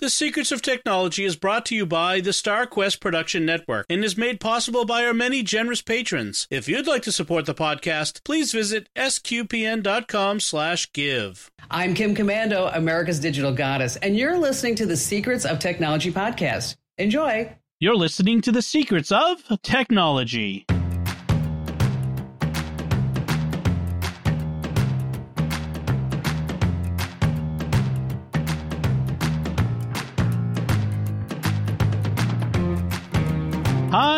The Secrets of Technology is brought to you by the StarQuest Production Network and is made possible by our many generous patrons. If you'd like to support the podcast, please visit sqpn.com/give. I'm Kim Komando, America's Digital Goddess, and you're listening to the Secrets of Technology podcast. Enjoy. You're listening to the Secrets of Technology.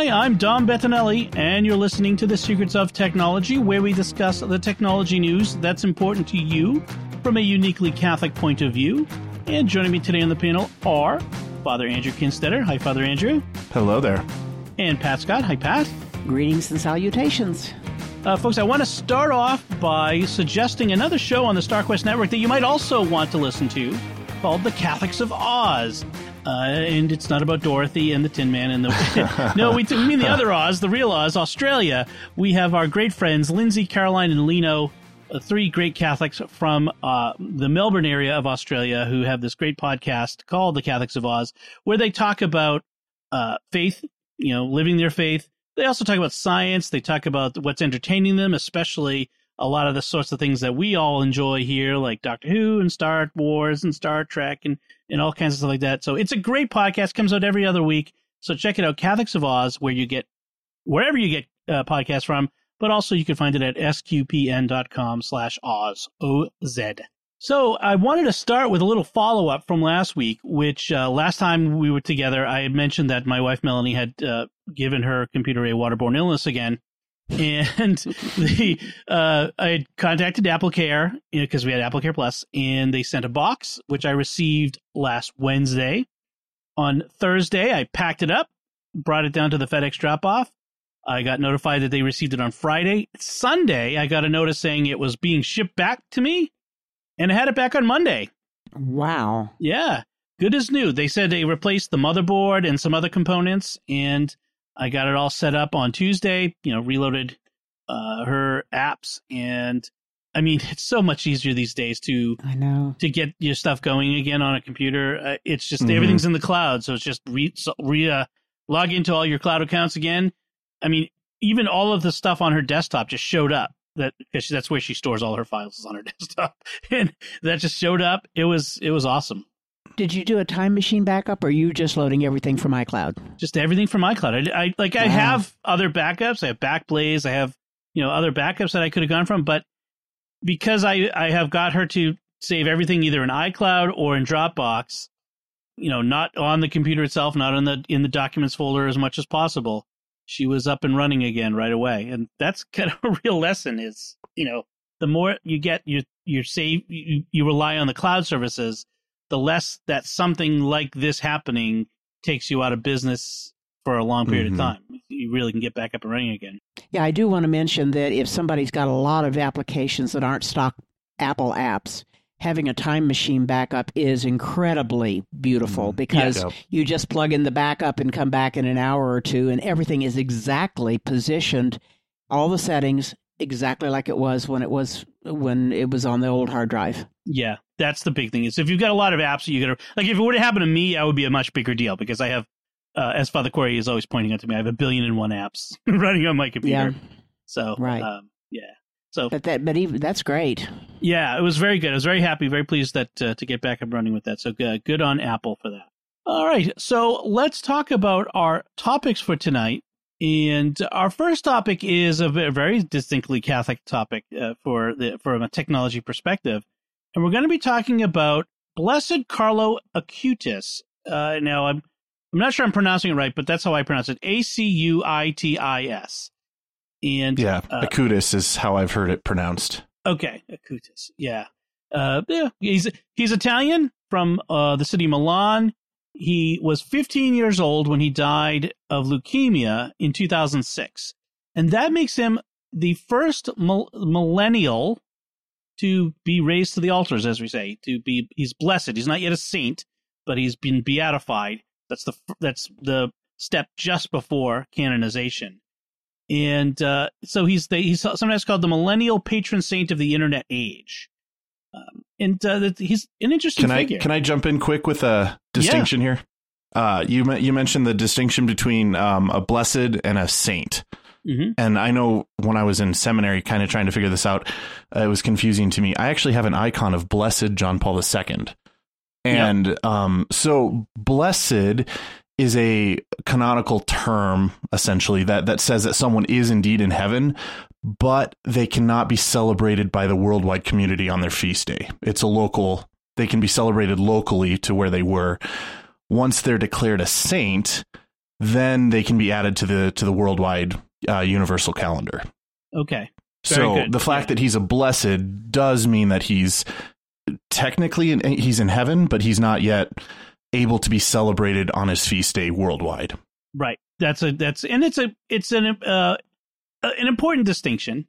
Hi, I'm Dom Bettinelli, and you're listening to The Secrets of Technology, where we discuss the technology news that's important to you from a uniquely Catholic point of view. And joining me today on the panel are Father Andrew Kinstetter. Hi, Father Andrew. Hello there. And Pat Scott. Hi, Pat. Greetings and salutations. Uh, folks, I want to start off by suggesting another show on the StarQuest Network that you might also want to listen to called The Catholics of Oz. Uh, and it's not about Dorothy and the Tin Man and the. no, we, we mean the other Oz, the real Oz, Australia. We have our great friends Lindsay, Caroline, and Lino, uh, three great Catholics from uh, the Melbourne area of Australia, who have this great podcast called The Catholics of Oz, where they talk about uh, faith, you know, living their faith. They also talk about science. They talk about what's entertaining them, especially a lot of the sorts of things that we all enjoy here, like Doctor Who and Star Wars and Star Trek and, and all kinds of stuff like that. So it's a great podcast, comes out every other week. So check it out, Catholics of Oz, where you get wherever you get uh, podcasts from, but also you can find it at sqpn.com slash Oz, O-Z. So I wanted to start with a little follow up from last week, which uh, last time we were together, I had mentioned that my wife Melanie had uh, given her computer a waterborne illness again and the uh, I had contacted AppleCare because you know, we had AppleCare Plus, and they sent a box which I received last Wednesday. On Thursday, I packed it up, brought it down to the FedEx drop off. I got notified that they received it on Friday. Sunday, I got a notice saying it was being shipped back to me, and I had it back on Monday. Wow. Yeah, good as new. They said they replaced the motherboard and some other components, and I got it all set up on Tuesday, you know, reloaded uh, her apps and I mean, it's so much easier these days to I know to get your stuff going again on a computer. Uh, it's just mm-hmm. everything's in the cloud, so it's just re, re uh, log into all your cloud accounts again. I mean, even all of the stuff on her desktop just showed up that because that's where she stores all her files is on her desktop, and that just showed up. It was it was awesome. Did you do a time machine backup, or are you just loading everything from iCloud? Just everything from iCloud. I, I like I have other backups. I have Backblaze. I have you know other backups that I could have gone from, but because I I have got her to save everything either in iCloud or in Dropbox, you know, not on the computer itself, not in the in the documents folder as much as possible. She was up and running again right away, and that's kind of a real lesson. Is you know, the more you get, you you save you, you rely on the cloud services the less that something like this happening takes you out of business for a long period mm-hmm. of time. You really can get back up and running again. Yeah, I do want to mention that if somebody's got a lot of applications that aren't stock Apple apps, having a time machine backup is incredibly beautiful mm-hmm. because yeah, you just plug in the backup and come back in an hour or two, and everything is exactly positioned, all the settings exactly like it was when it was when it was on the old hard drive. Yeah, that's the big thing. Is if you've got a lot of apps, that you got to like if it would have happened to me, I would be a much bigger deal because I have, uh, as Father Corey is always pointing out to me, I have a billion and one apps running on my computer. Yeah. So right, um, yeah. So, but that, but even that's great. Yeah, it was very good. I was very happy, very pleased that uh, to get back up running with that. So good, good on Apple for that. All right, so let's talk about our topics for tonight. And our first topic is a very distinctly Catholic topic uh, for the from a technology perspective, and we're going to be talking about Blessed Carlo Acutis. Uh, now, I'm I'm not sure I'm pronouncing it right, but that's how I pronounce it: A C U I T I S. And yeah, uh, Acutis is how I've heard it pronounced. Okay, Acutis. Yeah, uh, yeah. He's he's Italian from uh, the city of Milan. He was 15 years old when he died of leukemia in 2006. And that makes him the first millennial to be raised to the altars, as we say, to be, he's blessed. He's not yet a saint, but he's been beatified. That's the, that's the step just before canonization. And uh, so he's the, he's sometimes called the millennial patron saint of the internet age. Um, and uh, he's an interesting can figure. I can I jump in quick with a distinction yeah. here? Uh, you you mentioned the distinction between um, a blessed and a saint. Mm-hmm. And I know when I was in seminary, kind of trying to figure this out, uh, it was confusing to me. I actually have an icon of Blessed John Paul II. And yep. um, so, blessed is a canonical term essentially that that says that someone is indeed in heaven but they cannot be celebrated by the worldwide community on their feast day it's a local they can be celebrated locally to where they were once they're declared a saint then they can be added to the to the worldwide uh, universal calendar okay Very so good. the fact yeah. that he's a blessed does mean that he's technically in, he's in heaven but he's not yet able to be celebrated on his feast day worldwide. Right. That's a that's and it's a it's an uh, an important distinction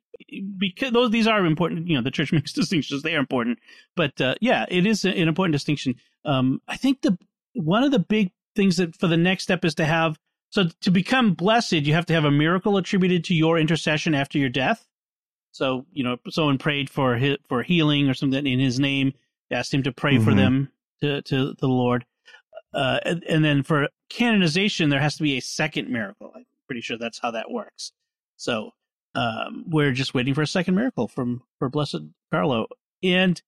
because those these are important. You know, the church makes distinctions; they are important. But uh, yeah, it is an important distinction. Um, I think the one of the big things that for the next step is to have so to become blessed, you have to have a miracle attributed to your intercession after your death. So you know, someone prayed for his, for healing or something in his name, asked him to pray mm-hmm. for them to to the Lord. Uh, and, and, then for canonization, there has to be a second miracle. I'm pretty sure that's how that works. So um, we're just waiting for a second miracle from for Blessed Carlo. And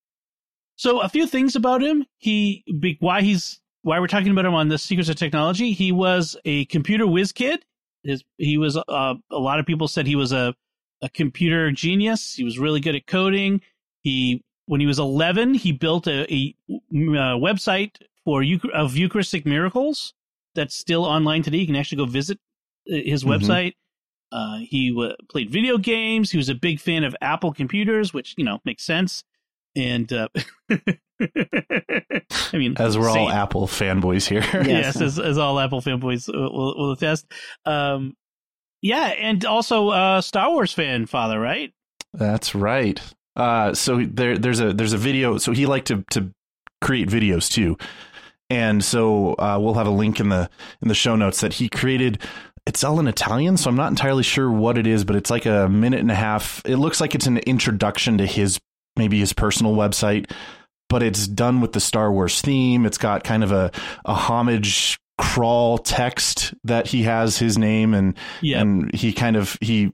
so a few things about him. He why he's why we're talking about him on the Secrets of Technology. He was a computer whiz kid. His he was uh, a lot of people said he was a a computer genius. He was really good at coding. He when he was 11, he built a, a, a website for of Eucharistic miracles that's still online today. You can actually go visit uh, his mm-hmm. website. Uh, he w- played video games. He was a big fan of Apple computers, which you know makes sense. And uh, I mean, as we're same. all Apple fanboys here, yes, yes as, as, all Apple fanboys will, will attest. Um, yeah, and also a Star Wars fan, father, right? That's right. Uh, so there, there's a there's a video. So he liked to to create videos too and so uh, we'll have a link in the in the show notes that he created it's all in Italian, so I'm not entirely sure what it is, but it's like a minute and a half. It looks like it's an introduction to his maybe his personal website, but it's done with the Star Wars theme. It's got kind of a, a homage crawl text that he has his name and yep. and he kind of he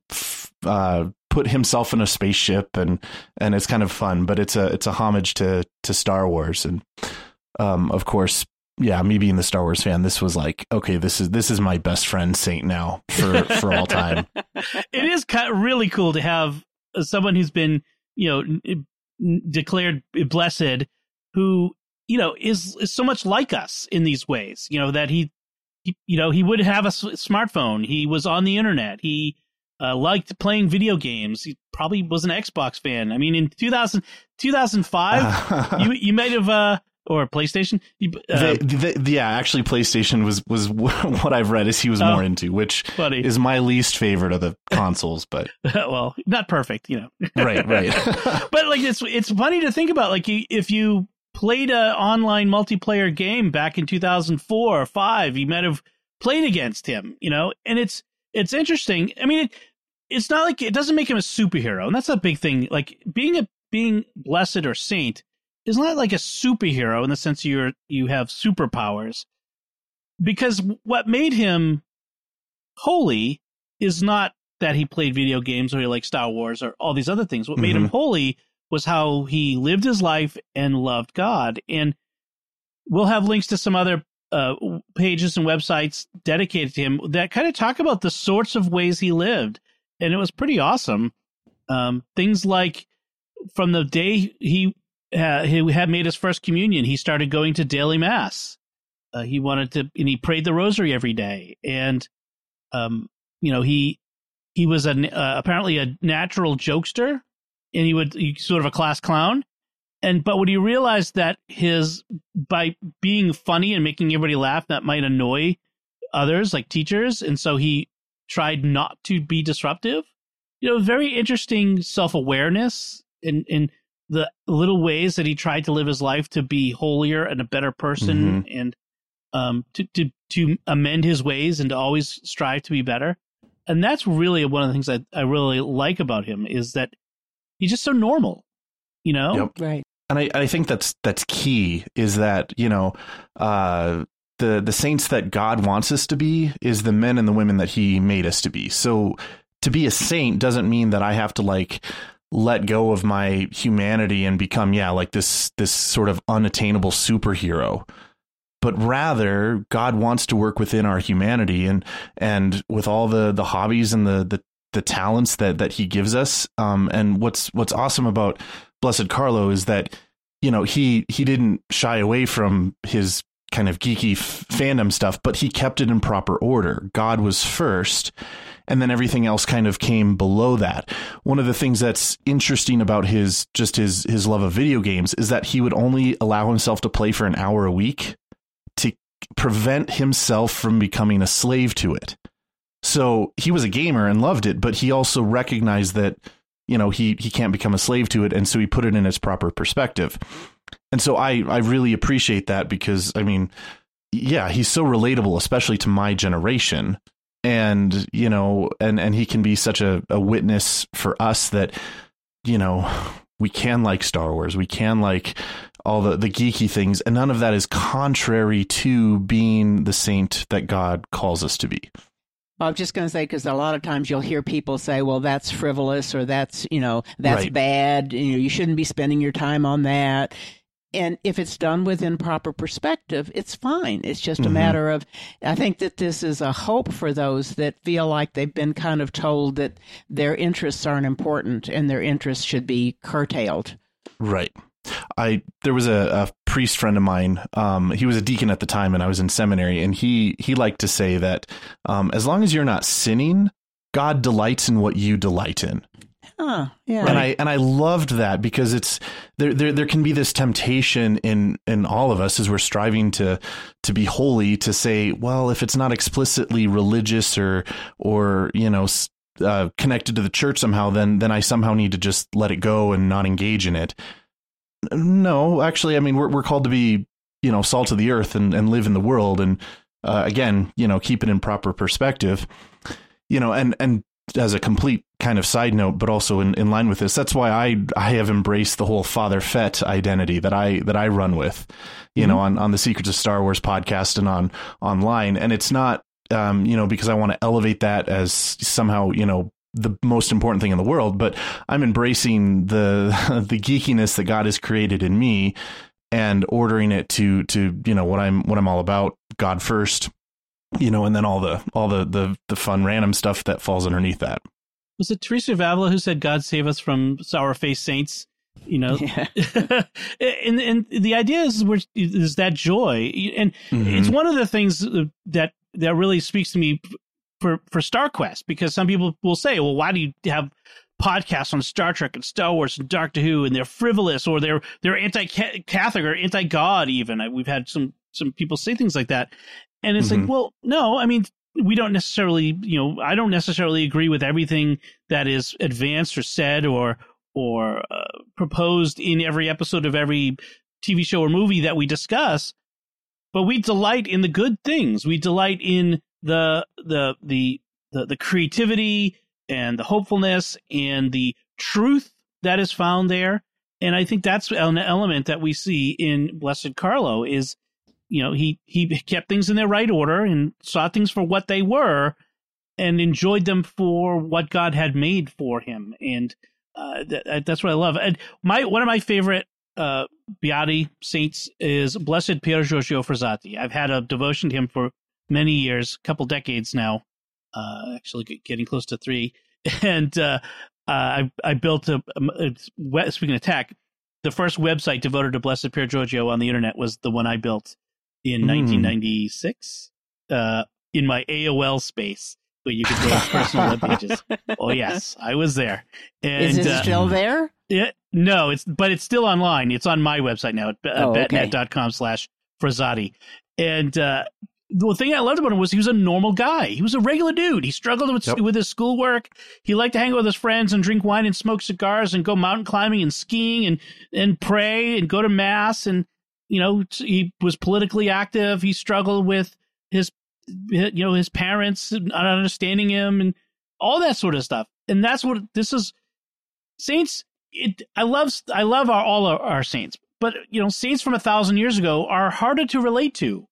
uh, put himself in a spaceship and and it's kind of fun, but it's a it's a homage to to Star Wars and um, of course, yeah, me being the Star Wars fan, this was like, okay, this is this is my best friend Saint now for for all time. it is kind of really cool to have someone who's been, you know, declared blessed, who you know is is so much like us in these ways. You know that he, he you know, he would have a smartphone. He was on the internet. He uh, liked playing video games. He probably was an Xbox fan. I mean, in 2000, 2005, you you might have uh, or PlayStation. Uh, the, the, yeah, actually, PlayStation was was what I've read is he was oh, more into, which funny. is my least favorite of the consoles. But well, not perfect, you know. right, right. but like it's it's funny to think about. Like if you played a online multiplayer game back in 2004 or five, you might have played against him, you know. And it's it's interesting. I mean, it, it's not like it doesn't make him a superhero, and that's a big thing. Like being a being blessed or saint is not that like a superhero in the sense you're you have superpowers because what made him holy is not that he played video games or he liked Star Wars or all these other things. What mm-hmm. made him mm-hmm. holy was how he lived his life and loved God. And we'll have links to some other uh, pages and websites dedicated to him that kind of talk about the sorts of ways he lived. And it was pretty awesome. Um, things like from the day he he had made his first communion, he started going to daily mass. Uh, he wanted to, and he prayed the rosary every day. And, um, you know, he he was a uh, apparently a natural jokester, and he would he sort of a class clown. And but when he realized that his by being funny and making everybody laugh, that might annoy others like teachers, and so he tried not to be disruptive. You know, very interesting self awareness and and the little ways that he tried to live his life to be holier and a better person mm-hmm. and um, to, to, to amend his ways and to always strive to be better. And that's really one of the things I, I really like about him is that he's just so normal, you know? Yep. Right. and I, I think that's that's key is that you know uh, the the saints that God wants us to be is the men and the women that He made us to be. So to be a saint doesn't mean that I have to like let go of my humanity and become yeah like this this sort of unattainable superhero. But rather God wants to work within our humanity and and with all the the hobbies and the the, the talents that that he gives us. Um and what's what's awesome about blessed carlo is that you know he he didn't shy away from his kind of geeky f- fandom stuff but he kept it in proper order. God was first and then everything else kind of came below that. One of the things that's interesting about his just his his love of video games is that he would only allow himself to play for an hour a week to prevent himself from becoming a slave to it. So he was a gamer and loved it, but he also recognized that you know he he can't become a slave to it, and so he put it in its proper perspective. And so I I really appreciate that because I mean, yeah, he's so relatable, especially to my generation and you know and and he can be such a, a witness for us that you know we can like star wars we can like all the the geeky things and none of that is contrary to being the saint that god calls us to be I'm just going to say because a lot of times you'll hear people say, "Well, that's frivolous," or "That's you know that's right. bad." You know, you shouldn't be spending your time on that and if it's done within proper perspective, it's fine. It's just mm-hmm. a matter of, I think that this is a hope for those that feel like they've been kind of told that their interests aren't important and their interests should be curtailed. Right. I there was a, a priest friend of mine. Um, he was a deacon at the time, and I was in seminary. And he he liked to say that um, as long as you're not sinning, God delights in what you delight in. Yeah. And I and I loved that because it's there there there can be this temptation in in all of us as we're striving to to be holy to say, well, if it's not explicitly religious or or you know uh, connected to the church somehow, then then I somehow need to just let it go and not engage in it. No, actually, I mean we're we're called to be you know salt of the earth and and live in the world and uh, again you know keep it in proper perspective you know and and as a complete kind of side note, but also in, in line with this, that's why I I have embraced the whole Father Fett identity that I that I run with, you mm-hmm. know, on, on the Secrets of Star Wars podcast and on online. And it's not um, you know, because I want to elevate that as somehow, you know, the most important thing in the world, but I'm embracing the the geekiness that God has created in me and ordering it to to, you know, what I'm what I'm all about, God first you know, and then all the all the the the fun random stuff that falls underneath that. Was it Teresa of Avila who said, "God save us from sour faced saints"? You know, yeah. and and the idea is which is that joy, and mm-hmm. it's one of the things that that really speaks to me for for StarQuest because some people will say, "Well, why do you have podcasts on Star Trek and Star Wars and Doctor Who and they're frivolous or they're they're anti-Catholic or anti-God even. We've had some some people say things like that. And it's mm-hmm. like, well, no, I mean, we don't necessarily, you know, I don't necessarily agree with everything that is advanced or said or or uh, proposed in every episode of every TV show or movie that we discuss, but we delight in the good things. We delight in the the the the, the creativity and the hopefulness and the truth that is found there. And I think that's an element that we see in Blessed Carlo is you know, he he kept things in their right order and saw things for what they were, and enjoyed them for what God had made for him. And uh, that, that's what I love. And my one of my favorite uh, Beati saints is Blessed Pier Giorgio Frassati. I've had a devotion to him for many years, a couple decades now. Uh, actually, getting close to three. And uh, uh, I I built a, a speaking of tech, the first website devoted to Blessed Pier Giorgio on the internet was the one I built in mm. 1996 uh, in my AOL space. But you could go to personal web pages. Oh yes, I was there. And, Is it uh, still there? Yeah, no, it's but it's still online. It's on my website now at oh, bettnet.com okay. slash Frassati. And uh, the thing I loved about him was he was a normal guy. He was a regular dude. He struggled with, yep. with his schoolwork. He liked to hang out with his friends and drink wine and smoke cigars and go mountain climbing and skiing and and pray and go to mass and you know, he was politically active. He struggled with his, you know, his parents not understanding him and all that sort of stuff. And that's what this is. Saints it, I love I love our, all our, our saints, but you know, saints from a thousand years ago are harder to relate to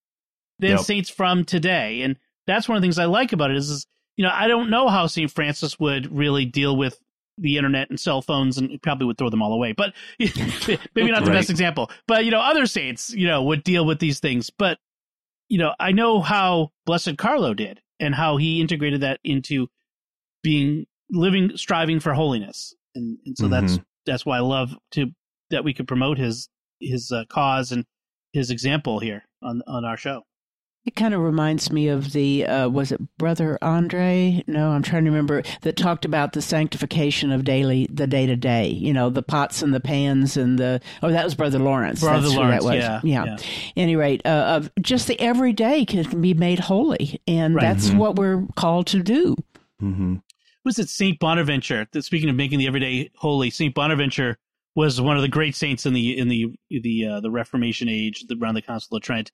than yep. saints from today, and that's one of the things I like about it. Is, is you know, I don't know how Saint Francis would really deal with the internet and cell phones, and probably would throw them all away. But maybe not the right. best example. But you know, other saints, you know, would deal with these things. But you know, I know how Blessed Carlo did, and how he integrated that into being living, striving for holiness, and, and so mm-hmm. that's that's why I love to that we could promote his his uh, cause and his example here on on our show. It kind of reminds me of the uh, was it Brother Andre? No, I'm trying to remember that talked about the sanctification of daily the day to day. You know, the pots and the pans and the oh, that was Brother Lawrence. Brother That's Lawrence, that was. Yeah, yeah. yeah. Any rate, uh, of just the everyday can be made holy, and right. that's mm-hmm. what we're called to do. Mm-hmm. Was it Saint Bonaventure? That, Speaking of making the everyday holy, Saint Bonaventure was one of the great saints in the in the the uh, the Reformation age around the Council of Trent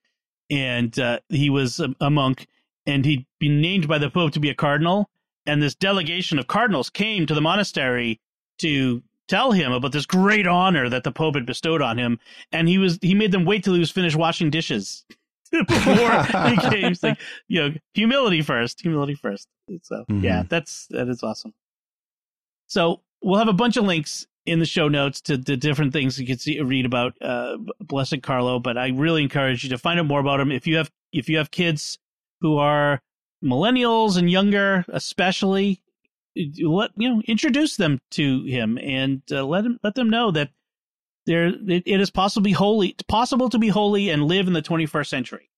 and uh, he was a, a, monk, and he'd been named by the Pope to be a cardinal. And this delegation of cardinals came to the monastery to tell him about this great honor that the Pope had bestowed on him, and he was he made them wait till he was finished washing dishes before he came. Like, you know, humility first, humility first. So mm-hmm. yeah, that's that is awesome. So we'll have a bunch of links in the show notes to the different things you can see read about uh, Blessed Carlo. But I really encourage you to find out more about him. If you have if you have kids who are millennials and younger, especially, let you know introduce them to him and uh, let him let them know that there it, it is be holy, possible to be holy and live in the 21st century.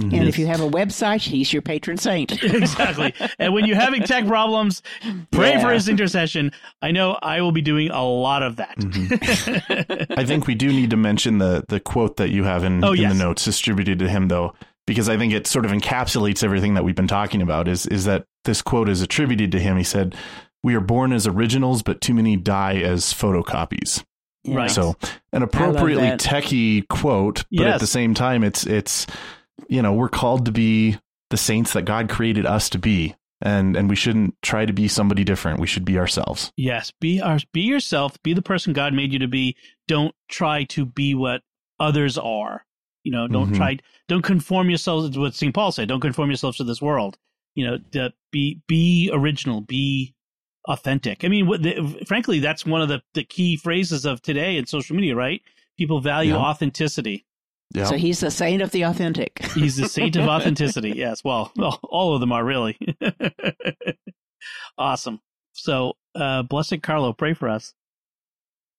Mm-hmm. And if you have a website, he's your patron saint. exactly. And when you're having tech problems, pray yeah. for his intercession. I know I will be doing a lot of that. Mm-hmm. I think we do need to mention the the quote that you have in, oh, in yes. the notes distributed to him, though, because I think it sort of encapsulates everything that we've been talking about. Is is that this quote is attributed to him? He said, "We are born as originals, but too many die as photocopies." Right. So, an appropriately techie quote, but yes. at the same time, it's it's you know, we're called to be the saints that God created us to be. And and we shouldn't try to be somebody different. We should be ourselves. Yes, be our be yourself, be the person God made you to be. Don't try to be what others are. You know, don't mm-hmm. try don't conform yourselves to what St. Paul said. Don't conform yourselves to this world. You know, to be be original, be authentic. I mean, what the, frankly, that's one of the, the key phrases of today in social media, right? People value yeah. authenticity. Yeah. So he's the saint of the authentic. he's the saint of authenticity. Yes. Well, well, all of them are really. awesome. So, uh, blessed Carlo, pray for us,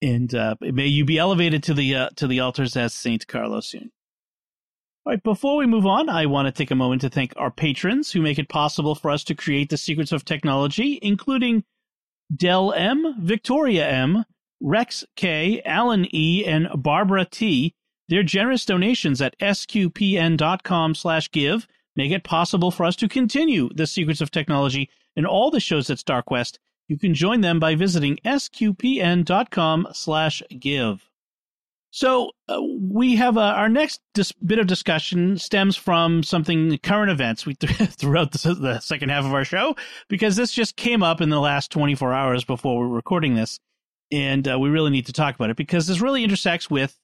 and uh, may you be elevated to the uh, to the altars as Saint Carlo soon. All right. Before we move on, I want to take a moment to thank our patrons who make it possible for us to create the secrets of technology, including Dell M, Victoria M, Rex K, Alan E, and Barbara T. Their generous donations at sqpn.com slash give make it possible for us to continue the secrets of technology and all the shows at StarQuest. You can join them by visiting sqpn.com slash give. So uh, we have uh, our next dis- bit of discussion stems from something current events we th- throughout the, the, second half of our show because this just came up in the last 24 hours before we're recording this, and uh, we really need to talk about it because this really intersects with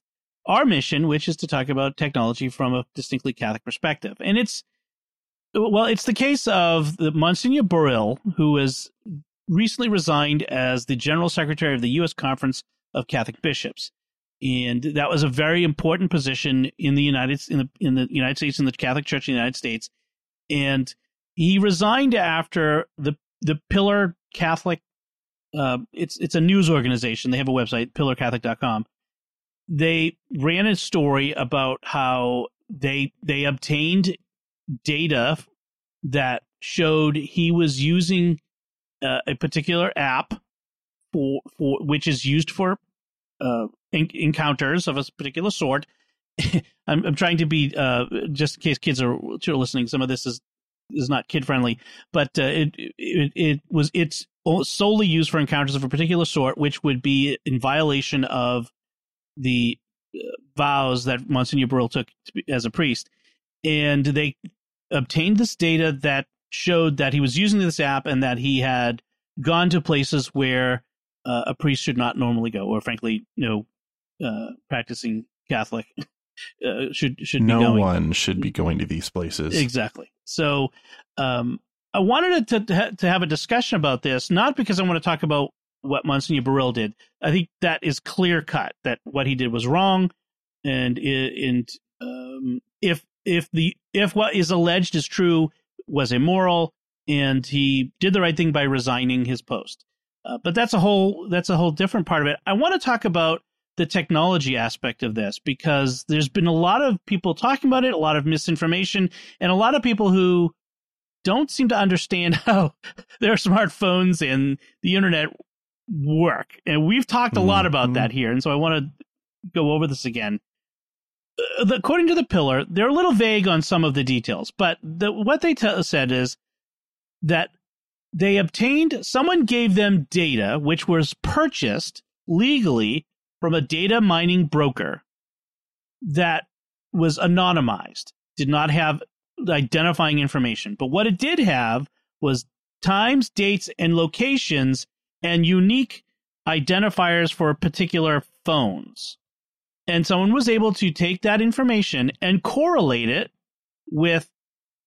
our mission, which is to talk about technology from a distinctly Catholic perspective. And it's, well, it's the case of the Monsignor Burrill, who has recently resigned as the General Secretary of the U.S. Conference of Catholic Bishops. And that was a very important position in the United in the in the United States in the Catholic Church in the United States. And he resigned after the the Pillar Catholic uh, it's it's a news organization. They have a website, pillarcatholic.com they ran a story about how they they obtained data that showed he was using uh, a particular app for for which is used for uh, in- encounters of a particular sort. I'm, I'm trying to be uh, just in case kids are, listening. Some of this is is not kid friendly, but uh, it, it it was it's solely used for encounters of a particular sort, which would be in violation of the uh, vows that Monsignor Burrill took as a priest, and they obtained this data that showed that he was using this app and that he had gone to places where uh, a priest should not normally go, or frankly, no uh, practicing Catholic uh, should should no one should be going to these places. Exactly. So um, I wanted to, to to have a discussion about this, not because I want to talk about what Monsignor Burrill did. I think that is clear cut that what he did was wrong, and and um, if if the if what is alleged is true was immoral, and he did the right thing by resigning his post. Uh, but that's a whole that's a whole different part of it. I want to talk about the technology aspect of this because there's been a lot of people talking about it, a lot of misinformation, and a lot of people who don't seem to understand how their smartphones and the internet work. And we've talked a lot about mm-hmm. that here. And so I want to go over this again. Uh, according to the pillar, they're a little vague on some of the details, but the, what they t- said is that they obtained, someone gave them data which was purchased legally from a data mining broker that was anonymized, did not have identifying information. But what it did have was times, dates, and locations and unique identifiers for particular phones. And someone was able to take that information and correlate it with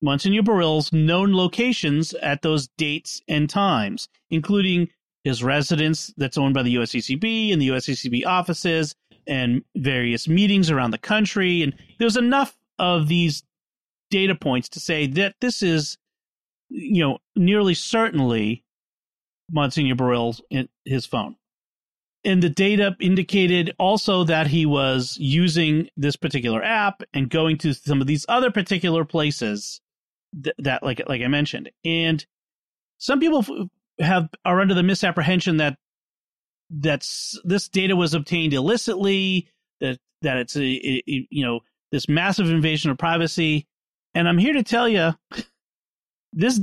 Monsignor Burrill's known locations at those dates and times, including his residence that's owned by the USCCB and the USCCB offices and various meetings around the country. And there's enough of these data points to say that this is, you know, nearly certainly Monsignor Burrill's his phone. And the data indicated also that he was using this particular app and going to some of these other particular places that, like like I mentioned. And some people have are under the misapprehension that that's this data was obtained illicitly, that that it's a, a, you know this massive invasion of privacy. And I'm here to tell you this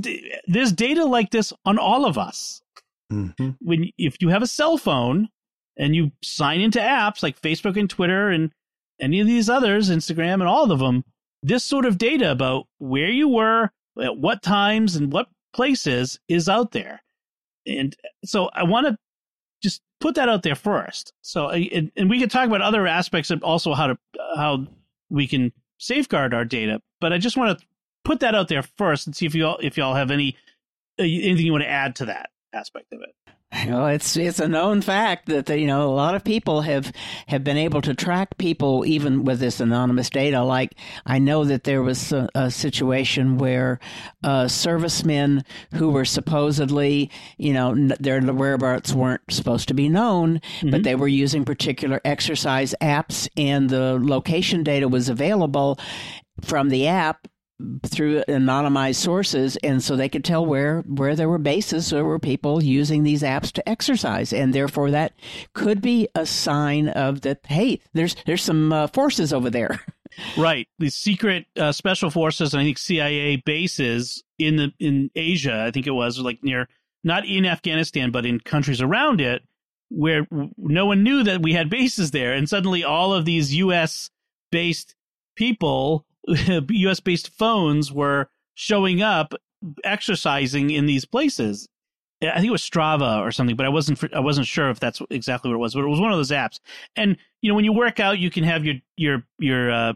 this data like this on all of us. Mm-hmm. When if you have a cell phone and you sign into apps like Facebook and Twitter and any of these others, Instagram and all of them, this sort of data about where you were, at what times, and what places is out there. And so I want to just put that out there first. So and, and we can talk about other aspects of also how to how we can safeguard our data. But I just want to put that out there first and see if y'all if y'all have any anything you want to add to that aspect of it. Well, it's it's a known fact that you know a lot of people have have been able to track people even with this anonymous data. Like I know that there was a, a situation where uh, servicemen who were supposedly you know their whereabouts weren't supposed to be known, mm-hmm. but they were using particular exercise apps, and the location data was available from the app through anonymized sources and so they could tell where where there were bases there were people using these apps to exercise and therefore that could be a sign of that hey there's there's some uh, forces over there. Right. The secret uh, special forces i think cia bases in the in asia i think it was like near not in afghanistan but in countries around it where no one knew that we had bases there and suddenly all of these us based people US based phones were showing up exercising in these places. I think it was Strava or something, but I wasn't I wasn't sure if that's exactly what it was. But it was one of those apps. And you know, when you work out, you can have your your your uh,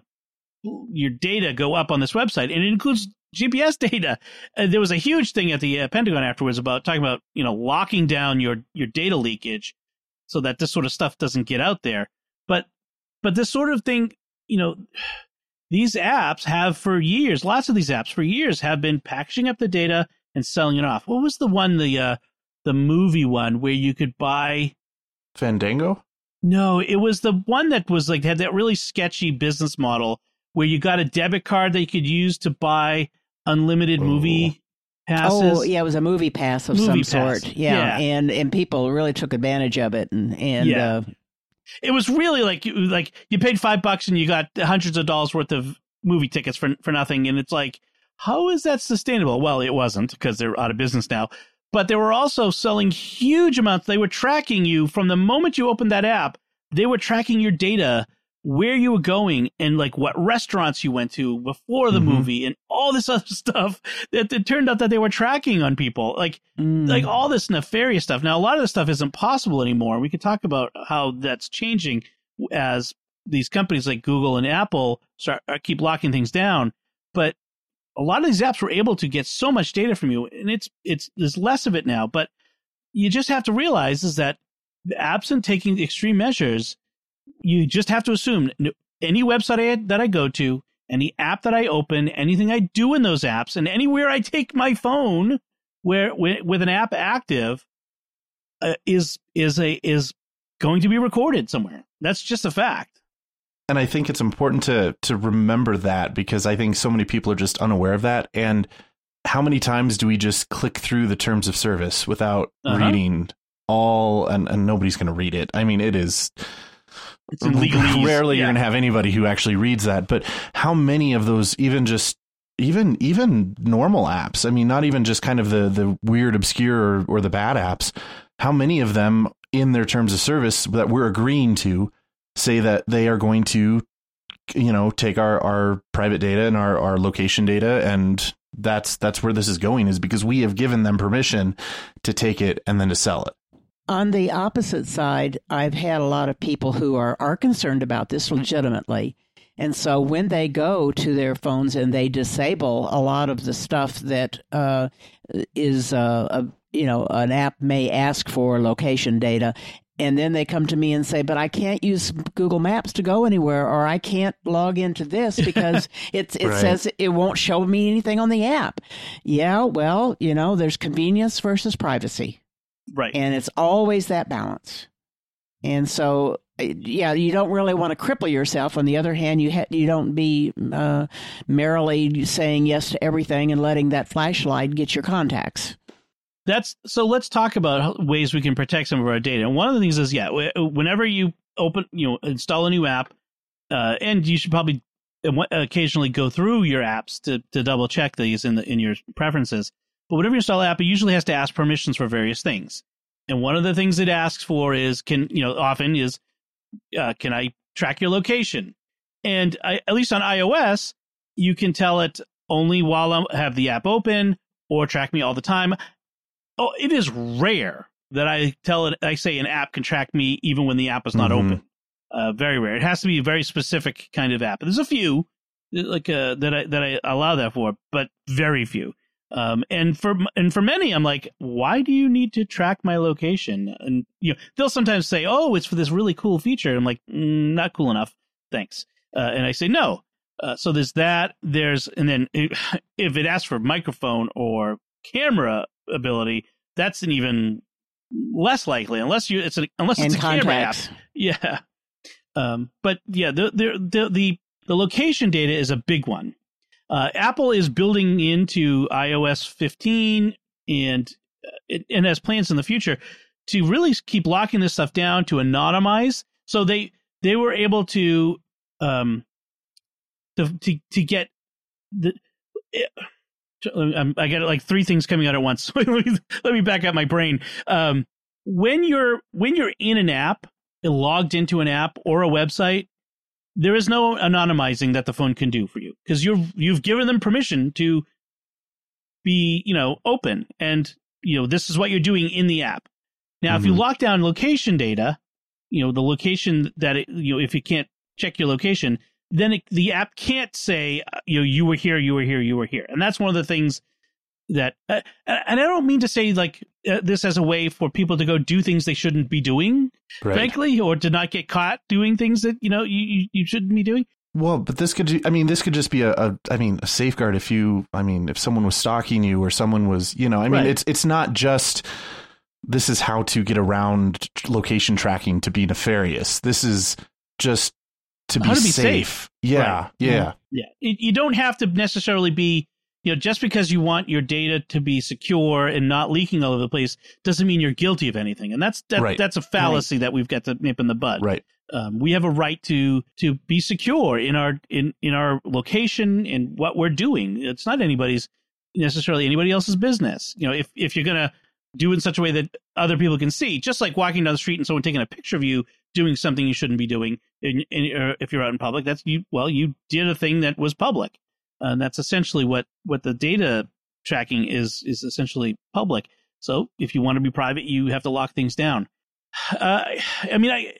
your data go up on this website, and it includes GPS data. There was a huge thing at the uh, Pentagon afterwards about talking about you know locking down your your data leakage so that this sort of stuff doesn't get out there. But but this sort of thing, you know, these apps have for years, lots of these apps for years have been packaging up the data and selling it off. What was the one, the uh, the movie one where you could buy Fandango? No, it was the one that was like had that really sketchy business model where you got a debit card that you could use to buy unlimited oh. movie passes. Oh, yeah, it was a MoviePass of movie some pass. sort. Yeah. yeah. and and people really took advantage of it, and and yeah. uh, it was really like you like you paid five bucks and you got hundreds of dollars worth of movie tickets for for nothing, and it's like, how is that sustainable? Well, it wasn't because they're out of business now. But they were also selling huge amounts. They were tracking you from the moment you opened that app. They were tracking your data where you were going and like what restaurants you went to before the mm-hmm. movie and all this other stuff that it turned out that they were tracking on people like mm. like all this nefarious stuff now a lot of this stuff isn't possible anymore we could talk about how that's changing as these companies like google and apple start uh, keep locking things down but a lot of these apps were able to get so much data from you and it's it's there's less of it now but you just have to realize is that the absent taking extreme measures you just have to assume any website I, that I go to, any app that I open, anything I do in those apps, and anywhere I take my phone where with an app active uh, is is a is going to be recorded somewhere. That's just a fact. And I think it's important to to remember that because I think so many people are just unaware of that. And how many times do we just click through the terms of service without uh-huh. reading all and, and nobody's going to read it? I mean, it is it's. Rarely yeah. you're going to have anybody who actually reads that. But how many of those even just even even normal apps? I mean, not even just kind of the the weird, obscure or, or the bad apps. How many of them in their terms of service that we're agreeing to say that they are going to you know take our our private data and our our location data and that's that's where this is going is because we have given them permission to take it and then to sell it on the opposite side, I've had a lot of people who are, are concerned about this legitimately. And so when they go to their phones and they disable a lot of the stuff that uh, is, uh, a, you know, an app may ask for location data, and then they come to me and say, "But I can't use Google Maps to go anywhere, or I can't log into this because it it right. says it won't show me anything on the app." Yeah, well, you know, there's convenience versus privacy. Right. And it's always that balance. And so, eh, yeah, you don't really want to cripple yourself. On the other hand, you ha- you don't be uh, merrily saying yes to everything and letting that flashlight get your contacts. That's so. Let's talk about ways we can protect some of our data. And one of the things is, yeah, whenever you open, you know, install a new app, uh, and you should probably uh, occasionally go through your apps to to double check these in the in your preferences. But whenever you install an app, it usually has to ask permissions for various things. And one of the things it asks for is can you know often is uh, can I track your location? And I, at least on iOS, you can tell it only while I have the app open or track me all the time. Oh, it is rare that I tell it I say an app can track me even when the app is not mm-hmm. open. Uh, very rare. It has to be a very specific kind of app. There's a few like uh, that I that I allow that for, but very few. Um, and for and for many, I'm like, why do you need to track my location? And you know, they'll sometimes say, oh, it's for this really cool feature. I'm like, mm, not cool enough, thanks. Uh, and I say no. Uh, so there's that. There's and then if it asks for microphone or camera ability, that's an even less likely unless you it's a unless it's and a camera app. Yeah. Um, but yeah, the, the the the the location data is a big one. Uh, Apple is building into iOS 15 and uh, and has plans in the future to really keep locking this stuff down to anonymize. So they they were able to um to to, to get the. I got like three things coming out at once. let, me, let me back up my brain. Um, when you're when you're in an app, logged into an app or a website, there is no anonymizing that the phone can do for you because you've you've given them permission to be you know open and you know this is what you're doing in the app now mm-hmm. if you mm-hmm. lock down location data you know the location that it, you know if you can't check your location then it, the app can't say uh, you know you were here you were here you were here and that's one of the things that uh, and i don't mean to say like uh, this as a way for people to go do things they shouldn't be doing right. frankly or to not get caught doing things that you know you, you shouldn't be doing well but this could i mean this could just be a, a i mean a safeguard if you i mean if someone was stalking you or someone was you know i mean right. it's it's not just this is how to get around location tracking to be nefarious this is just to be, to be safe. safe. Yeah, right. yeah, yeah. You don't have to necessarily be you know, just because you want your data to be secure and not leaking all over the place doesn't mean you're guilty of anything. And that's that, right. that's a fallacy right. that we've got to nip in the bud. Right. Um, we have a right to to be secure in our in in our location and what we're doing. It's not anybody's necessarily anybody else's business. You know, if if you're gonna do it in such a way that other people can see, just like walking down the street and someone taking a picture of you doing something you shouldn't be doing in, in, if you're out in public. That's you. Well, you did a thing that was public, and that's essentially what what the data tracking is is essentially public. So if you want to be private, you have to lock things down. Uh, I mean, I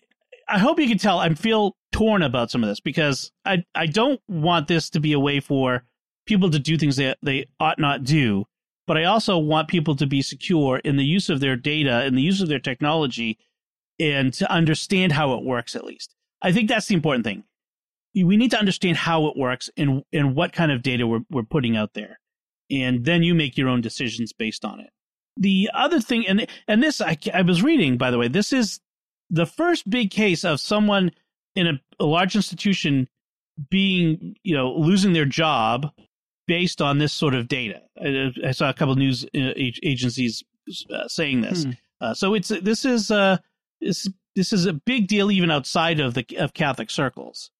I hope you can tell I feel torn about some of this because I I don't want this to be a way for people to do things that they ought not do, but I also want people to be secure in the use of their data and the use of their technology and to understand how it works at least. I think that's the important thing. We need to understand how it works and and what kind of data we're we're putting out there. And then you make your own decisions based on it. The other thing and and this I, I was reading by the way, this is the first big case of someone in a, a large institution being, you know, losing their job based on this sort of data. I, I saw a couple news uh, agencies uh, saying this. Hmm. Uh, so it's this is uh, this this is a big deal even outside of the of Catholic circles.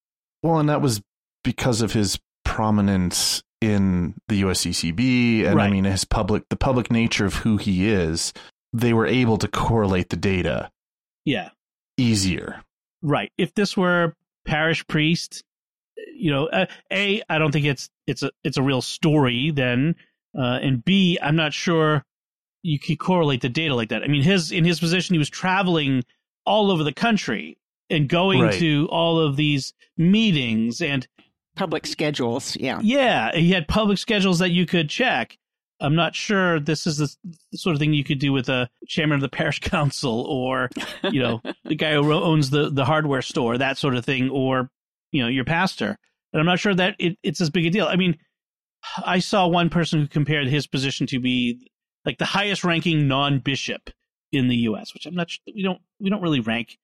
Well, and that was because of his prominence in the USCCB, and right. I mean his public the public nature of who he is. They were able to correlate the data. Yeah. Easier. Right. If this were parish priest, you know, uh, a I don't think it's it's a it's a real story then, uh, and b I'm not sure you could correlate the data like that. I mean, his in his position, he was traveling all over the country and going right. to all of these meetings and public schedules. Yeah, yeah, he had public schedules that you could check. I'm not sure this is the, the sort of thing you could do with a chairman of the parish council or, you know, the guy who owns the, the hardware store, that sort of thing, or, you know, your pastor. And I'm not sure that it, it's as big a deal. I mean, I saw one person who compared his position to be like the highest ranking non bishop in the U.S., which I'm not. We don't we don't really rank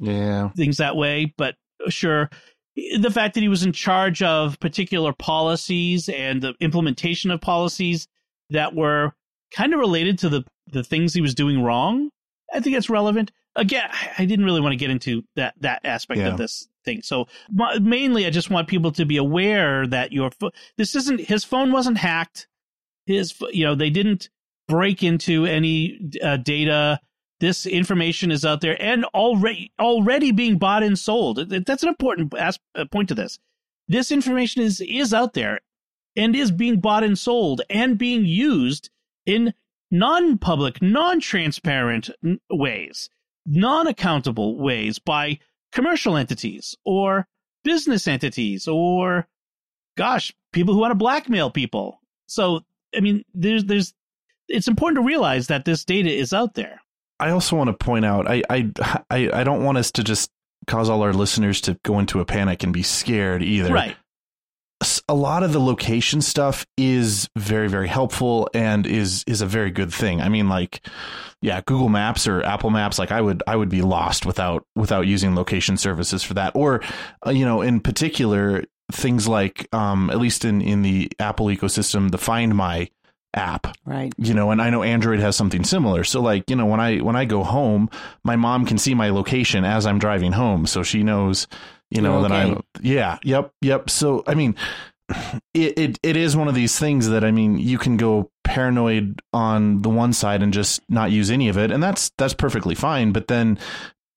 yeah things that way, but sure. The fact that he was in charge of particular policies and the implementation of policies that were kind of related to the the things he was doing wrong, I think that's relevant. Again, I didn't really want to get into that that aspect yeah. of this thing. So mainly, I just want people to be aware that your fo- this isn't his phone wasn't hacked. His you know they didn't break into any uh, data. This information is out there and already already being bought and sold. That's an important uh, point to this. This information is is out there and is being bought and sold and being used in non-public, non-transparent ways, non-accountable ways by commercial entities or business entities or gosh, people who want to blackmail people. So, I mean, there's there's it's important to realize that this data is out there. I also want to point out I I I, don't want us to just cause all our listeners to go into a panic and be scared either. Right. A lot of the location stuff is very very helpful and is is a very good thing. I mean like yeah, Google Maps or Apple Maps like I would I would be lost without without using location services for that or uh, you know in particular things like um at least in in the Apple ecosystem the Find My app. Right. You know and i know android has something similar. So like you know when i when i go home my mom can see my location as i'm driving home. So she knows you know okay. that i'm yeah yep yep. So i mean it, it it is one of these things that i mean you can go paranoid on the one side and just not use any of it and that's that's perfectly fine. But then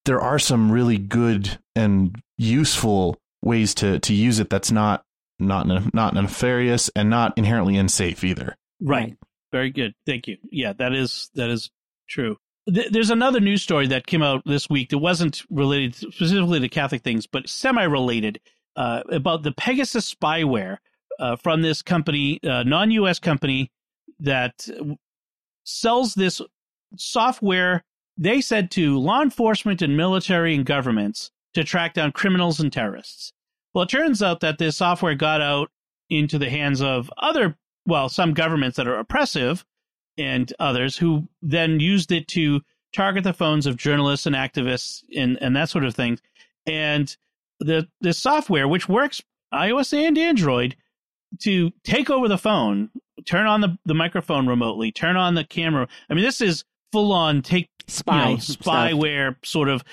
there are some really good and useful ways to to use it that's not not not nefarious and not inherently unsafe either Right. Very good. Thank you. Yeah, that is that is true. There's another news story that came out this week that wasn't related specifically to Catholic things, but semi-related uh, about the Pegasus spyware uh, from this company, uh, non-U.S. company that sells this software. They said to law enforcement and military and governments to track down criminals and terrorists. Well, it turns out that this software got out into the hands of other well, some governments that are oppressive and others who then used it to target the phones of journalists and activists and, and that sort of thing. And the the software, which works iOS and Android, to take over the phone, turn on the, the microphone remotely, turn on the camera. I mean, this is full on take spy you know, spyware stuff. sort of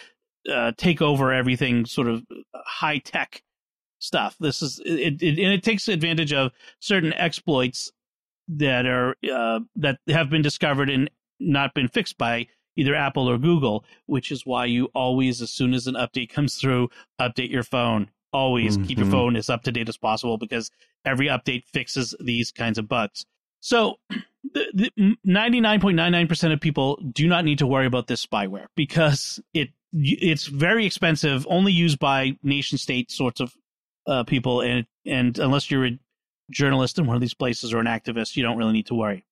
uh, take over everything, sort of high tech stuff. This is it, it, and it takes advantage of certain exploits that are uh, that have been discovered and not been fixed by either Apple or Google, which is why you always, as soon as an update comes through, update your phone. Always mm-hmm. keep your mm-hmm. phone as up to date as possible because every update fixes these kinds of bugs. So, the, 99.99% of people do not need to worry about this spyware because it it's very expensive, only used by nation state sorts of uh, people, and and unless you're a journalist in one of these places or an activist, you don't really need to worry.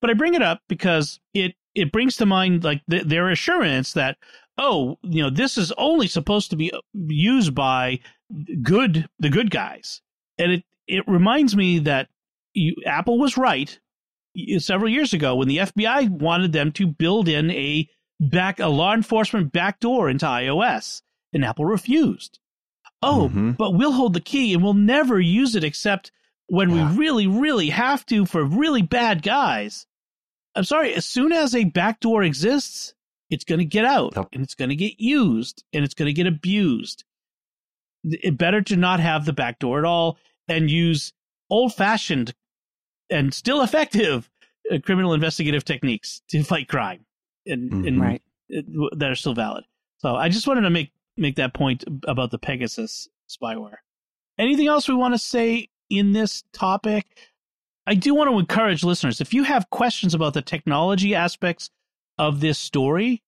But I bring it up because it it brings to mind like th- their assurance that oh you know this is only supposed to be used by good the good guys, and it it reminds me that you, Apple was right several years ago when the FBI wanted them to build in a back a law enforcement backdoor into iOS, and Apple refused. Oh, mm-hmm. but we'll hold the key and we'll never use it except when yeah. we really, really have to for really bad guys. I'm sorry, as soon as a backdoor exists, it's going to get out yep. and it's going to get used and it's going to get abused. It better to not have the backdoor at all and use old fashioned and still effective uh, criminal investigative techniques to fight crime and, mm-hmm. and right. that are still valid. So I just wanted to make make that point about the Pegasus spyware. Anything else we want to say in this topic? I do want to encourage listeners if you have questions about the technology aspects of this story,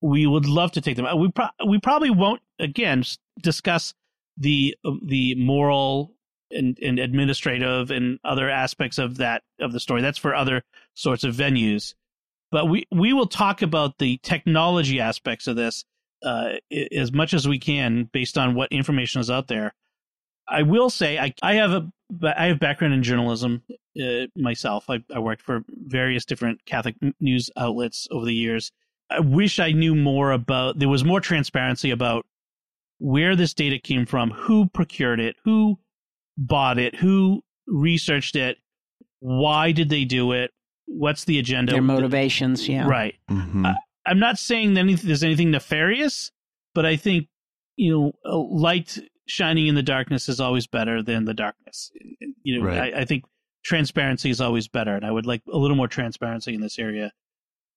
we would love to take them. Uh, we pro- we probably won't again discuss the um, the moral and, and administrative and other aspects of that of the story. That's for other sorts of venues. But we we will talk about the technology aspects of this uh, as much as we can based on what information is out there. I will say I I have a I have background in journalism uh, myself. I, I worked for various different Catholic news outlets over the years. I wish I knew more about. There was more transparency about where this data came from, who procured it, who bought it, who researched it, why did they do it, what's the agenda, their motivations. Yeah, right. Mm-hmm. I, am not saying that there's anything nefarious, but I think you know, light shining in the darkness is always better than the darkness. You know, right. I, I, think transparency is always better, and I would like a little more transparency in this area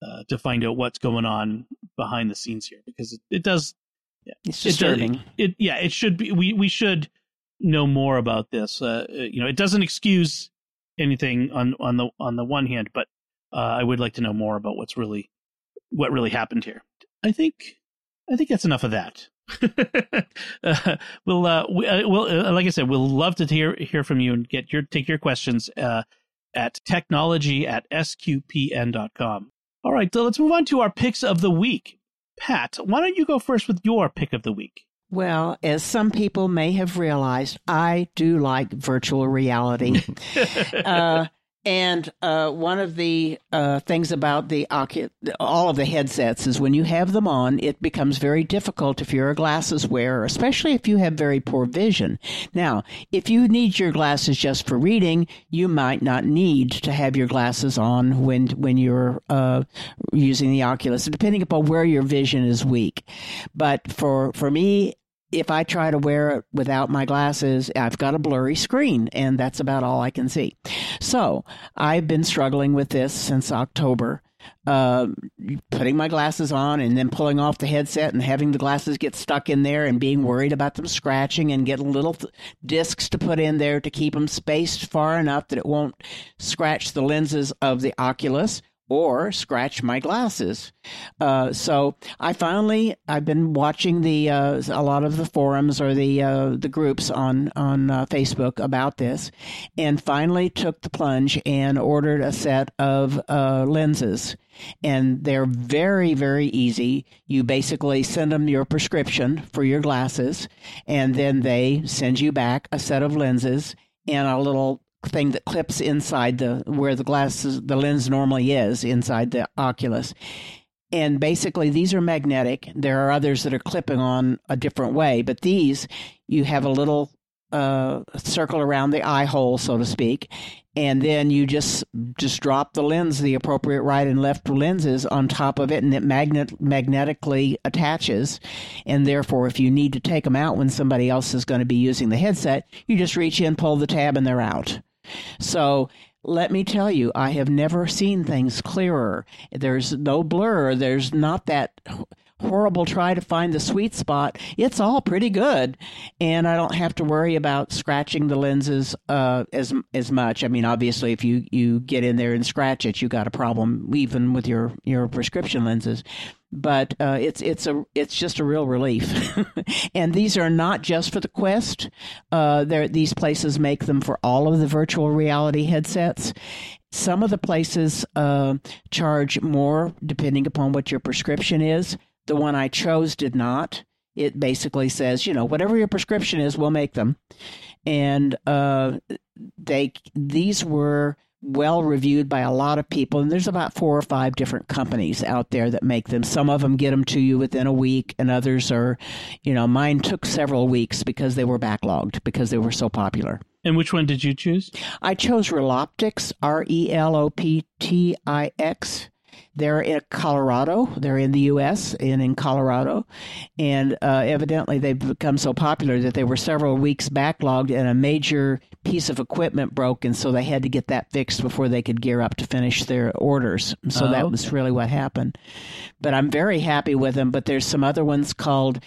uh, to find out what's going on behind the scenes here, because it, it does. Yeah, it's disturbing. It, it, yeah, it should be. We we should know more about this. Uh, uh, you know, it doesn't excuse anything on on the on the one hand, but uh, I would like to know more about what's really what really happened here. I think I think that's enough of that. uh, we'll uh, we, uh, we'll uh, like I said, we'll love to hear hear from you and get your take your questions uh, at technology at sqpn.com. All right, so let's move on to our picks of the week. Pat, why don't you go first with your pick of the week? Well, as some people may have realized, I do like virtual reality. uh, and uh, one of the uh, things about the all of the headsets is when you have them on, it becomes very difficult if you're a glasses wearer, especially if you have very poor vision. Now, if you need your glasses just for reading, you might not need to have your glasses on when when you're uh, using the Oculus, depending upon where your vision is weak. But for for me, if I try to wear it without my glasses, I've got a blurry screen, and that's about all I can see. So I've been struggling with this since October. Uh, putting my glasses on and then pulling off the headset and having the glasses get stuck in there and being worried about them scratching and getting little th- discs to put in there to keep them spaced far enough that it won't scratch the lenses of the Oculus or scratch my glasses. Uh, so I finally I've been watching the uh, a lot of the forums or the uh, the groups on on uh, Facebook about this, and finally took the plunge and ordered a set of uh, lenses. And they're very, very easy. You basically send them your prescription for your glasses, and then they send you back a set of lenses and a little thing that clips inside the where the glasses the lens normally is inside the oculus. And basically these are magnetic. There are others that are clipping on a different way but these you have a little uh, circle around the eye hole so to speak and then you just just drop the lens the appropriate right and left lenses on top of it and it magnet magnetically attaches. And therefore if you need to take them out when somebody else is going to be using the headset you just reach in pull the tab and they're out so let me tell you, I have never seen things clearer. There's no blur. There's not that horrible try to find the sweet spot. It's all pretty good, and I don't have to worry about scratching the lenses uh, as as much. I mean, obviously, if you you get in there and scratch it, you got a problem even with your your prescription lenses. But uh, it's it's a it's just a real relief, and these are not just for the Quest. Uh, these places make them for all of the virtual reality headsets, some of the places uh, charge more depending upon what your prescription is. The one I chose did not. It basically says, you know, whatever your prescription is, we'll make them. And uh, they these were well reviewed by a lot of people and there's about four or five different companies out there that make them. Some of them get them to you within a week and others are you know mine took several weeks because they were backlogged because they were so popular. And which one did you choose? I chose reloptix r-e-l-o-p-t-i-x they're in Colorado. They're in the U.S. and in Colorado, and uh, evidently they've become so popular that they were several weeks backlogged, and a major piece of equipment broke, and so they had to get that fixed before they could gear up to finish their orders. So oh. that was really what happened. But I'm very happy with them. But there's some other ones called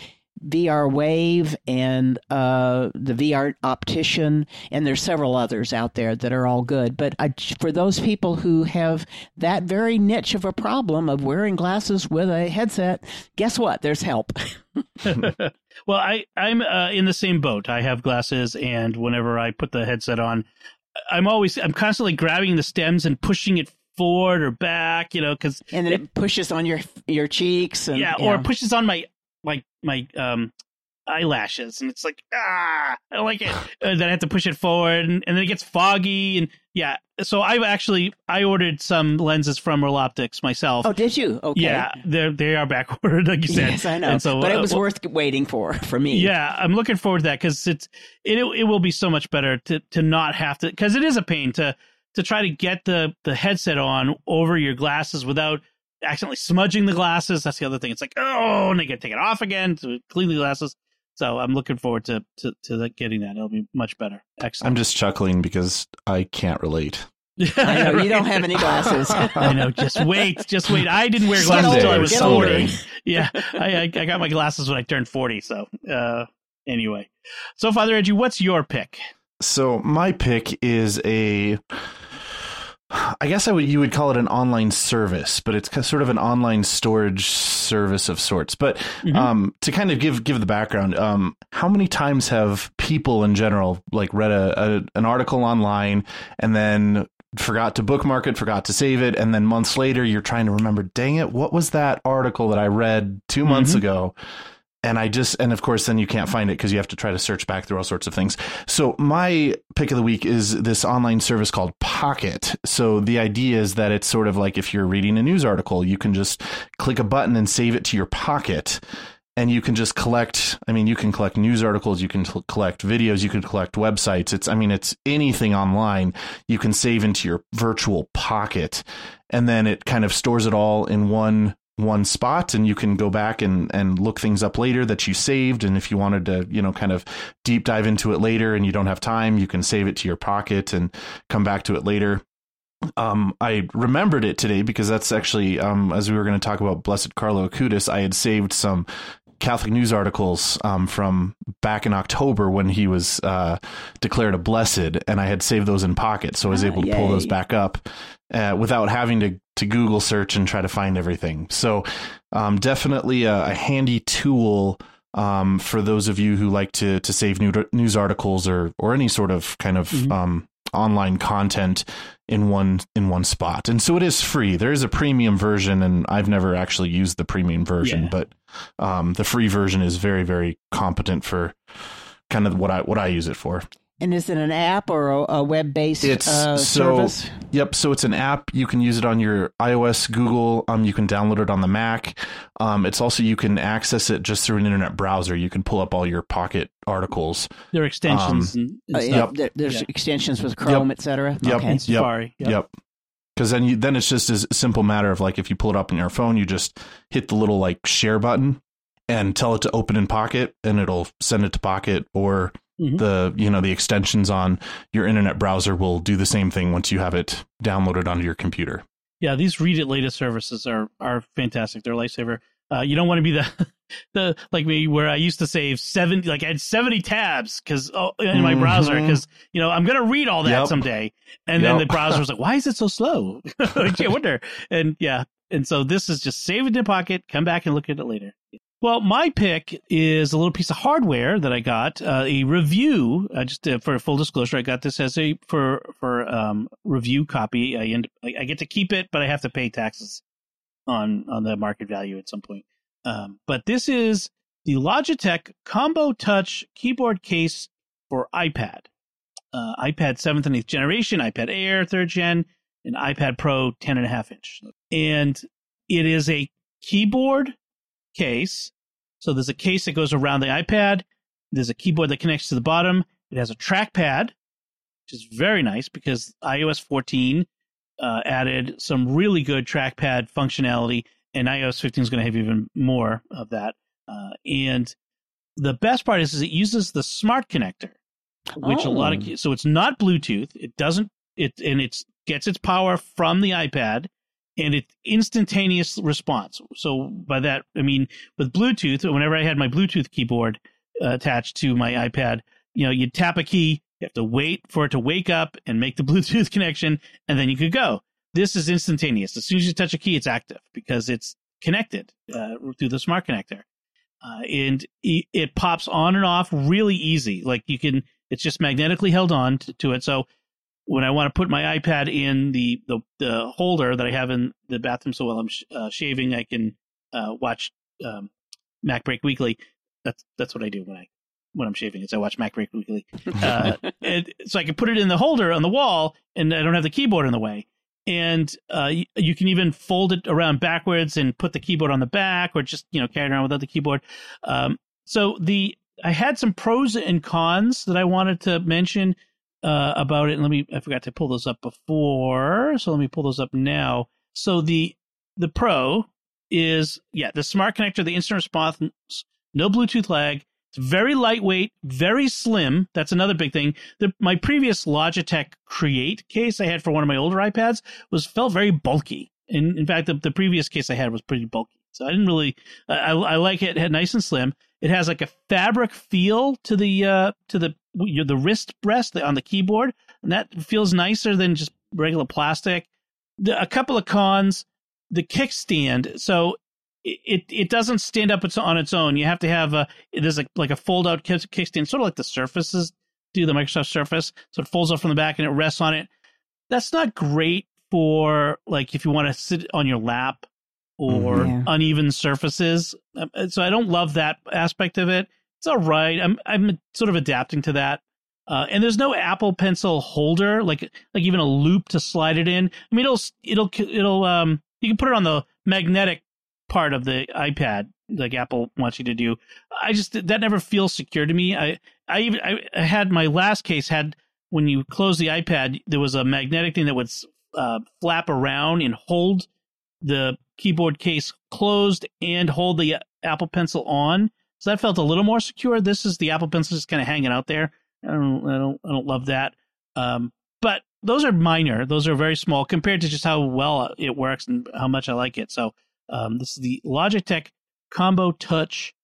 VR Wave and uh, the VR Optician, and there's several others out there that are all good. But I, for those people who have that very niche of a problem of wearing glasses with a headset, guess what? There's help. well, I I'm uh, in the same boat. I have glasses, and whenever I put the headset on, I'm always I'm constantly grabbing the stems and pushing it forward or back, you know, because and then it, it, pushes on your your cheeks, and, yeah, or pushes on my my my um eyelashes and it's like ah i don't like it. And then i have to push it forward and, and then it gets foggy and yeah. So i've actually i ordered some lenses from Reloptix myself. Oh did you? Okay. Yeah they're they are back ordered like you said. Yes i know. So, but it uh, was uh, worth waiting for for me. Yeah i'm looking forward to that because it's it, it will be so much better to to not have to because it is a pain to to try to get the the headset on over your glasses without accidentally smudging the glasses. That's the other thing. It's like, oh, and they get take it off again to clean the glasses. So I'm looking forward to to, to getting that. It'll be much better. Excellent. I'm just chuckling because I can't relate. I know you don't have any glasses. I know. Just wait. Just wait. I didn't wear glasses until I was forty. Yeah, I, I got my glasses when I turned forty. So uh, anyway, so Father Edgy, what's your pick? So my pick is a I guess I would you would call it an online service, but it's sort of an online storage service of sorts. But mm-hmm. um, to kind of give give the background, um, how many times have people in general like read a, a an article online and then forgot to bookmark it, forgot to save it, and then months later you're trying to remember, dang it, what was that article that I read 2 mm-hmm. months ago? And I just and of course then you can't find it because you have to try to search back through all sorts of things. So my pick of the week is this online service called Pocket. So the idea is that it's sort of like if you're reading a news article, you can just click a button and save it to your pocket. And you can just collect. I mean, you can collect news articles, you can collect videos, you can collect websites. It's, I mean, it's anything online you can save into your virtual pocket, and then it kind of stores it all in one one spot and you can go back and, and look things up later that you saved. And if you wanted to, you know, kind of deep dive into it later and you don't have time, you can save it to your pocket and come back to it later. Um, I remembered it today because that's actually, um, as we were going to talk about Blessed Carlo Acutis, I had saved some Catholic news articles um, from back in October when he was uh, declared a blessed, and I had saved those in Pocket, so I was ah, able to pull those back up uh, without having to to Google search and try to find everything. So, um, definitely a, a, handy tool um, for those of you who like to to save new, news articles or or any sort of kind of mm-hmm. um, online content in one in one spot. And so it is free. There is a premium version, and I've never actually used the premium version, yeah. but um, the free version is very very competent for kind of what I what I use it for. And is it an app or a, a web based uh, so, service? Yep. So it's an app. You can use it on your iOS, Google. Um, you can download it on the Mac. Um, it's also you can access it just through an internet browser. You can pull up all your Pocket articles. There are extensions. Um, and, and uh, yep. There's extensions with Chrome, yep. etc. Yep. Okay. Yep. Safari. Yep. yep because then you then it's just a simple matter of like if you pull it up on your phone, you just hit the little like share button and tell it to open in Pocket, and it'll send it to Pocket, or Mm-hmm. The you know the extensions on your internet browser will do the same thing once you have it downloaded onto your computer. Yeah, these read it later services are are fantastic. They're a lifesaver. Uh, you don't want to be the the like me where I used to save seventy like I had seventy tabs because oh, in my mm-hmm. browser because you know I'm gonna read all that yep. someday, and yep. then the browser was like, why is it so slow? I wonder. And yeah, and so this is just save it in pocket, come back and look at it later. Well, my pick is a little piece of hardware that I got uh, a review. Uh, just uh, for full disclosure, I got this as a for for um, review copy. I end I get to keep it, but I have to pay taxes on on the market value at some point. Um, but this is the Logitech Combo Touch keyboard case for iPad, uh, iPad seventh and eighth generation, iPad Air third gen, and iPad Pro ten and a half inch, and it is a keyboard case. So there's a case that goes around the iPad. There's a keyboard that connects to the bottom. It has a trackpad, which is very nice because iOS 14 uh, added some really good trackpad functionality, and iOS 15 is going to have even more of that. Uh, and the best part is, is it uses the smart connector, which oh. a lot of oh. so it's not Bluetooth. It doesn't it and it gets its power from the iPad and it's instantaneous response. So by that I mean with Bluetooth, whenever I had my Bluetooth keyboard uh, attached to my iPad, you know, you tap a key, you have to wait for it to wake up and make the Bluetooth connection, and then you could go. This is instantaneous. As soon as you touch a key, it's active because it's connected uh, through the smart connector. Uh, and it, pops on and off really easy. Like you can, it's just magnetically held on to it. So when I want to put my iPad in the, the, the holder that I have in the bathroom, so while I'm sh- uh, shaving, I can uh, watch um, MacBreak Weekly. That's that's what I do when I when I'm shaving is I watch MacBreak Weekly. Uh, and, so I can put it in the holder on the wall, and I don't have the keyboard in the way. And uh, you, you, can even fold it around backwards and put the keyboard on the back, or just you know carry it around without the keyboard. Um, so the I had some pros and cons that I wanted to mention uh, about it. And let me, I forgot to pull those up before. So let me pull those up now. So the, the pro is, yeah, the smart connector, the instant response, no Bluetooth lag. It's very lightweight, very slim. That's another big thing. The, my previous Logitech Create case I had for one of my older iPads was felt very bulky. In, in fact, the, the previous case I had was pretty bulky. So I didn't really, I, I like it. It had nice and slim. It has like a fabric feel to the uh, to the the wrist rest on the keyboard, and that feels nicer than just regular plastic. The, a couple of cons: the kickstand. So it it doesn't stand up on its own. You have to have a there's a, like a fold out kickstand, sort of like the Surfaces do, the Microsoft Surface. So it folds up from the back and it rests on it. That's not great for like if you want to sit on your lap or mm-hmm. yeah. uneven surfaces. Um, uh, so I don't love that aspect of it. It's all right. I'm I'm sort of adapting to that. Uh, and there's no Apple Pencil holder, like like even a loop to slide it in. I mean, it'll it'll it'll um you can put it on the magnetic part of the iPad, like Apple wants you to do. I just that never feels secure to me. I I even I had my last case had when you close the iPad, there was a magnetic thing that would uh, flap around and hold the keyboard case closed and hold the Apple Pencil on. So that felt a little more secure. This is the Apple Pencil just kind of hanging out there. I don't, I don't, I don't love that. Um, but those are minor. Those are very small compared to just how well it works and how much I like it. So um, this is the Logitech Combo Touch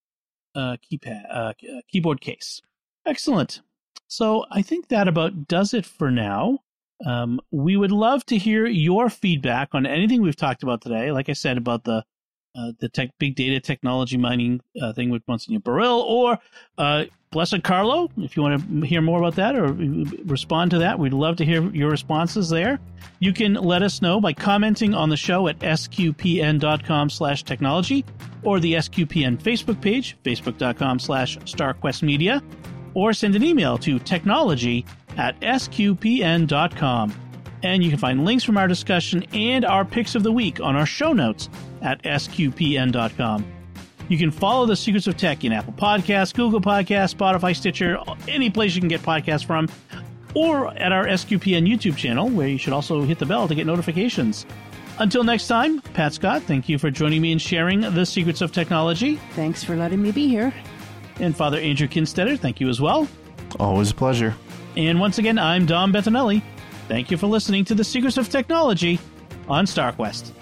uh, keypad uh, keyboard case. Excellent. So I think that about does it for now. Um, we would love to hear your feedback on anything we've talked about today. Like I said about the uh, the tech, big data technology mining uh, thing with Monsignor Burrill, or uh, Blessed Carlo, if you want to hear more about that or respond to that, we'd love to hear your responses there. You can let us know by commenting on the show at sqpn.com slash technology or the SQPN Facebook page, facebook.com slash starquestmedia, or send an email to technology at sqpn.com. And you can find links from our discussion and our picks of the week on our show notes at sqpn.com. You can follow the Secrets of Tech in Apple Podcasts, Google Podcasts, Spotify, Stitcher, any place you can get podcasts from, or at our SQPN YouTube channel, where you should also hit the bell to get notifications. Until next time, Pat Scott, thank you for joining me and sharing the secrets of technology. Thanks for letting me be here. And Father Andrew Kinstetter, thank you as well. Always a pleasure. And once again, I'm Dom Bettinelli. Thank you for listening to The Secrets of Technology on StarQuest.